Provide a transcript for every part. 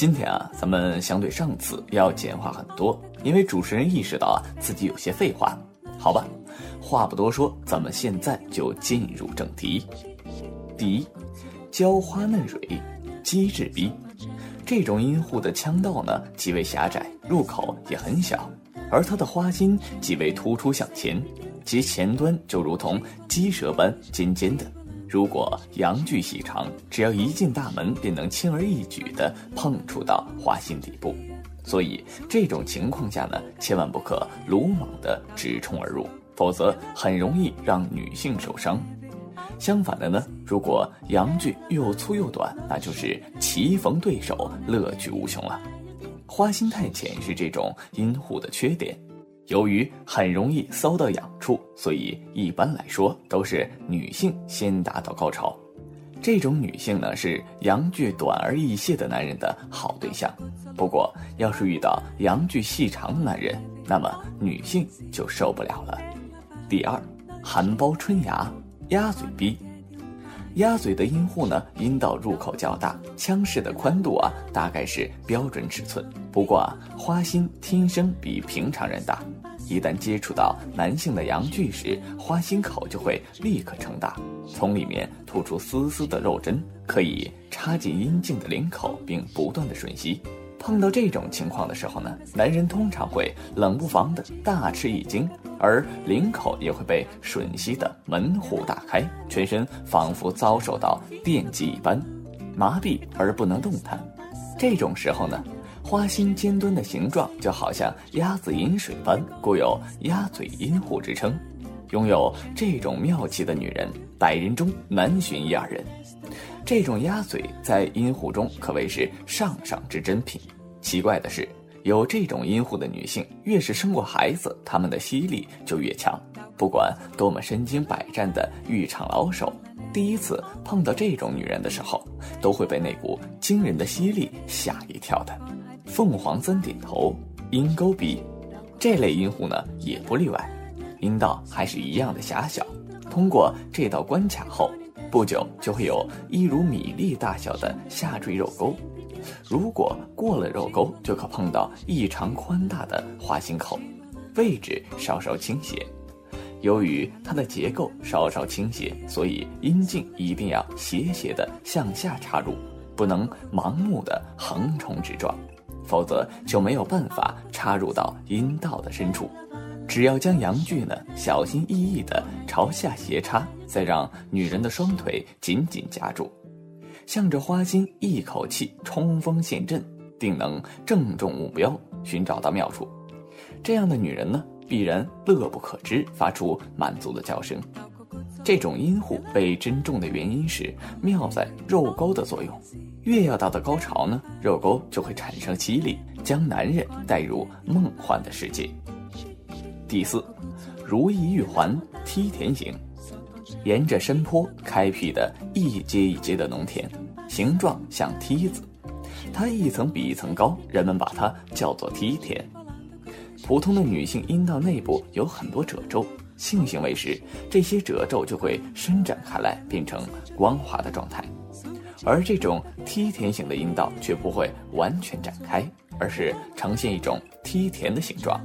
今天啊，咱们相对上次要简化很多，因为主持人意识到啊自己有些废话。好吧，话不多说，咱们现在就进入正题。第一，娇花嫩蕊，机智逼。这种阴户的腔道呢极为狭窄，入口也很小，而它的花心极为突出向前，其前端就如同鸡舌般尖尖的。如果阳具细长，只要一进大门，便能轻而易举地碰触到花心底部。所以这种情况下呢，千万不可鲁莽地直冲而入，否则很容易让女性受伤。相反的呢，如果阳具又粗又短，那就是棋逢对手，乐趣无穷了。花心太浅是这种阴户的缺点。由于很容易搔到痒处，所以一般来说都是女性先达到高潮。这种女性呢是阳具短而易泄的男人的好对象。不过，要是遇到阳具细长的男人，那么女性就受不了了。第二，含苞春芽，鸭嘴逼。鸭嘴的阴户呢，阴道入口较大，腔室的宽度啊，大概是标准尺寸。不过啊，花心天生比平常人大，一旦接触到男性的阳具时，花心口就会立刻撑大，从里面吐出丝丝的肉针，可以插进阴茎的领口，并不断的吮吸。碰到这种情况的时候呢，男人通常会冷不防的大吃一惊，而领口也会被吮吸的门户大开，全身仿佛遭受到电击一般，麻痹而不能动弹。这种时候呢，花心尖端的形状就好像鸭子饮水般，故有鸭嘴阴户之称。拥有这种妙器的女人，百人中难寻一二人。这种鸭嘴在阴户中可谓是上上之珍品。奇怪的是，有这种阴户的女性，越是生过孩子，她们的吸力就越强。不管多么身经百战的浴场老手，第一次碰到这种女人的时候，都会被那股惊人的吸力吓一跳的。凤凰三点头，阴沟鼻，这类阴户呢也不例外，阴道还是一样的狭小。通过这道关卡后。不久就会有一如米粒大小的下坠肉沟，如果过了肉沟，就可碰到异常宽大的花心口，位置稍稍倾斜。由于它的结构稍稍倾斜，所以阴茎一定要斜斜的向下插入，不能盲目的横冲直撞，否则就没有办法插入到阴道的深处。只要将阳具呢小心翼翼地朝下斜插，再让女人的双腿紧紧夹住，向着花心一口气冲锋陷阵，定能正中目标，寻找到妙处。这样的女人呢，必然乐不可支，发出满足的叫声。这种阴户被珍重的原因是妙在肉沟的作用，越要达到高潮呢，肉沟就会产生吸力，将男人带入梦幻的世界。第四，如意玉环梯田型，沿着山坡开辟的一阶一阶的农田，形状像梯子，它一层比一层高，人们把它叫做梯田。普通的女性阴道内部有很多褶皱，性行为时这些褶皱就会伸展开来，变成光滑的状态，而这种梯田型的阴道却不会完全展开，而是呈现一种梯田的形状。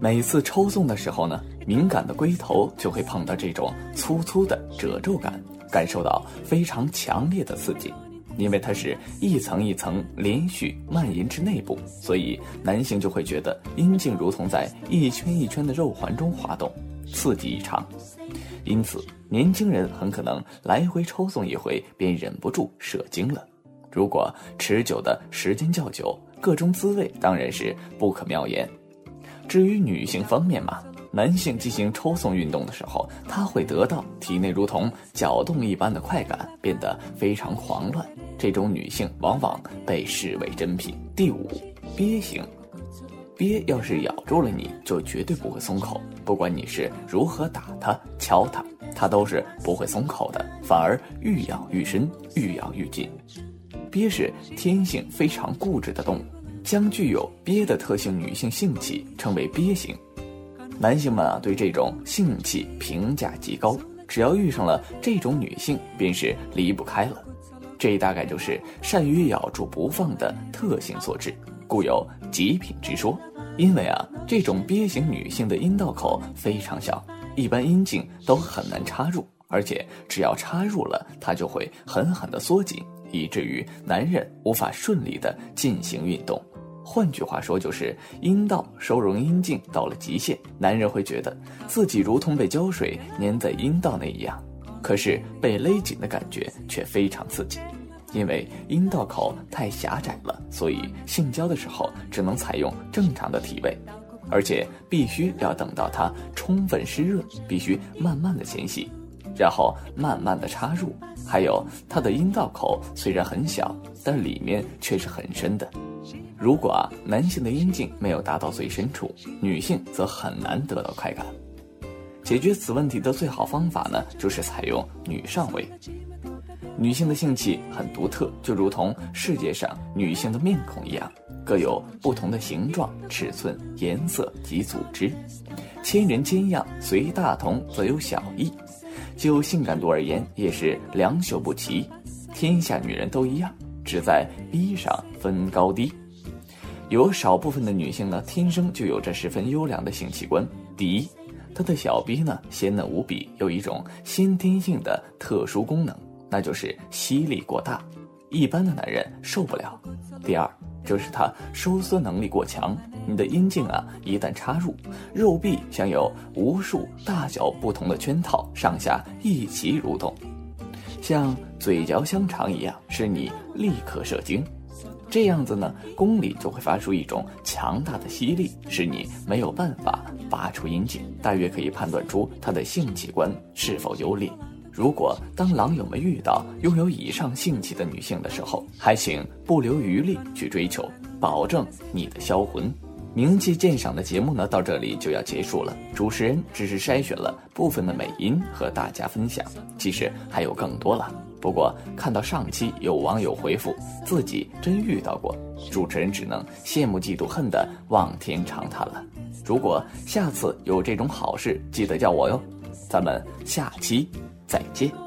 每次抽送的时候呢，敏感的龟头就会碰到这种粗粗的褶皱感，感受到非常强烈的刺激。因为它是一层一层连续蔓延至内部，所以男性就会觉得阴茎如同在一圈一圈的肉环中滑动，刺激异常。因此，年轻人很可能来回抽送一回便忍不住射精了。如果持久的时间较久，各种滋味当然是不可妙言。至于女性方面嘛，男性进行抽送运动的时候，他会得到体内如同搅动一般的快感，变得非常狂乱。这种女性往往被视为珍品。第五，鳖型，鳖要是咬住了你，就绝对不会松口，不管你是如何打它、敲它，它都是不会松口的，反而愈咬愈深，愈咬愈紧。鳖是天性非常固执的动物。将具有鳖的特性女性性器称为鳖型，男性们啊对这种性器评价极高，只要遇上了这种女性，便是离不开了。这大概就是善于咬住不放的特性所致，故有极品之说。因为啊，这种鳖型女性的阴道口非常小，一般阴茎都很难插入，而且只要插入了，它就会狠狠地缩紧，以至于男人无法顺利地进行运动。换句话说，就是阴道收容阴茎到了极限，男人会觉得自己如同被胶水粘在阴道内一样，可是被勒紧的感觉却非常刺激。因为阴道口太狭窄了，所以性交的时候只能采用正常的体位，而且必须要等到它充分湿润，必须慢慢的前戏，然后慢慢的插入。还有它的阴道口虽然很小，但里面却是很深的。如果啊男性的阴茎没有达到最深处，女性则很难得到快感。解决此问题的最好方法呢，就是采用女上位。女性的性器很独特，就如同世界上女性的面孔一样，各有不同的形状、尺寸、颜色及组织。千人千样，随大同则有小异。就性感度而言，也是良莠不齐。天下女人都一样，只在逼上分高低。有少部分的女性呢，天生就有着十分优良的性器官。第一，她的小逼呢鲜嫩无比，有一种先天性的特殊功能。那就是吸力过大，一般的男人受不了。第二，就是它收缩能力过强。你的阴茎啊，一旦插入，肉壁像有无数大小不同的圈套，上下一起蠕动，像嘴嚼香肠一样，使你立刻射精。这样子呢，宫里就会发出一种强大的吸力，使你没有办法拔出阴茎，大约可以判断出他的性器官是否优劣。如果当狼友们遇到拥有以上性器的女性的时候，还请不留余力去追求，保证你的销魂。名气鉴赏的节目呢，到这里就要结束了。主持人只是筛选了部分的美音和大家分享，其实还有更多了。不过看到上期有网友回复自己真遇到过，主持人只能羡慕嫉妒恨的望天长叹了。如果下次有这种好事，记得叫我哟。咱们下期。再见。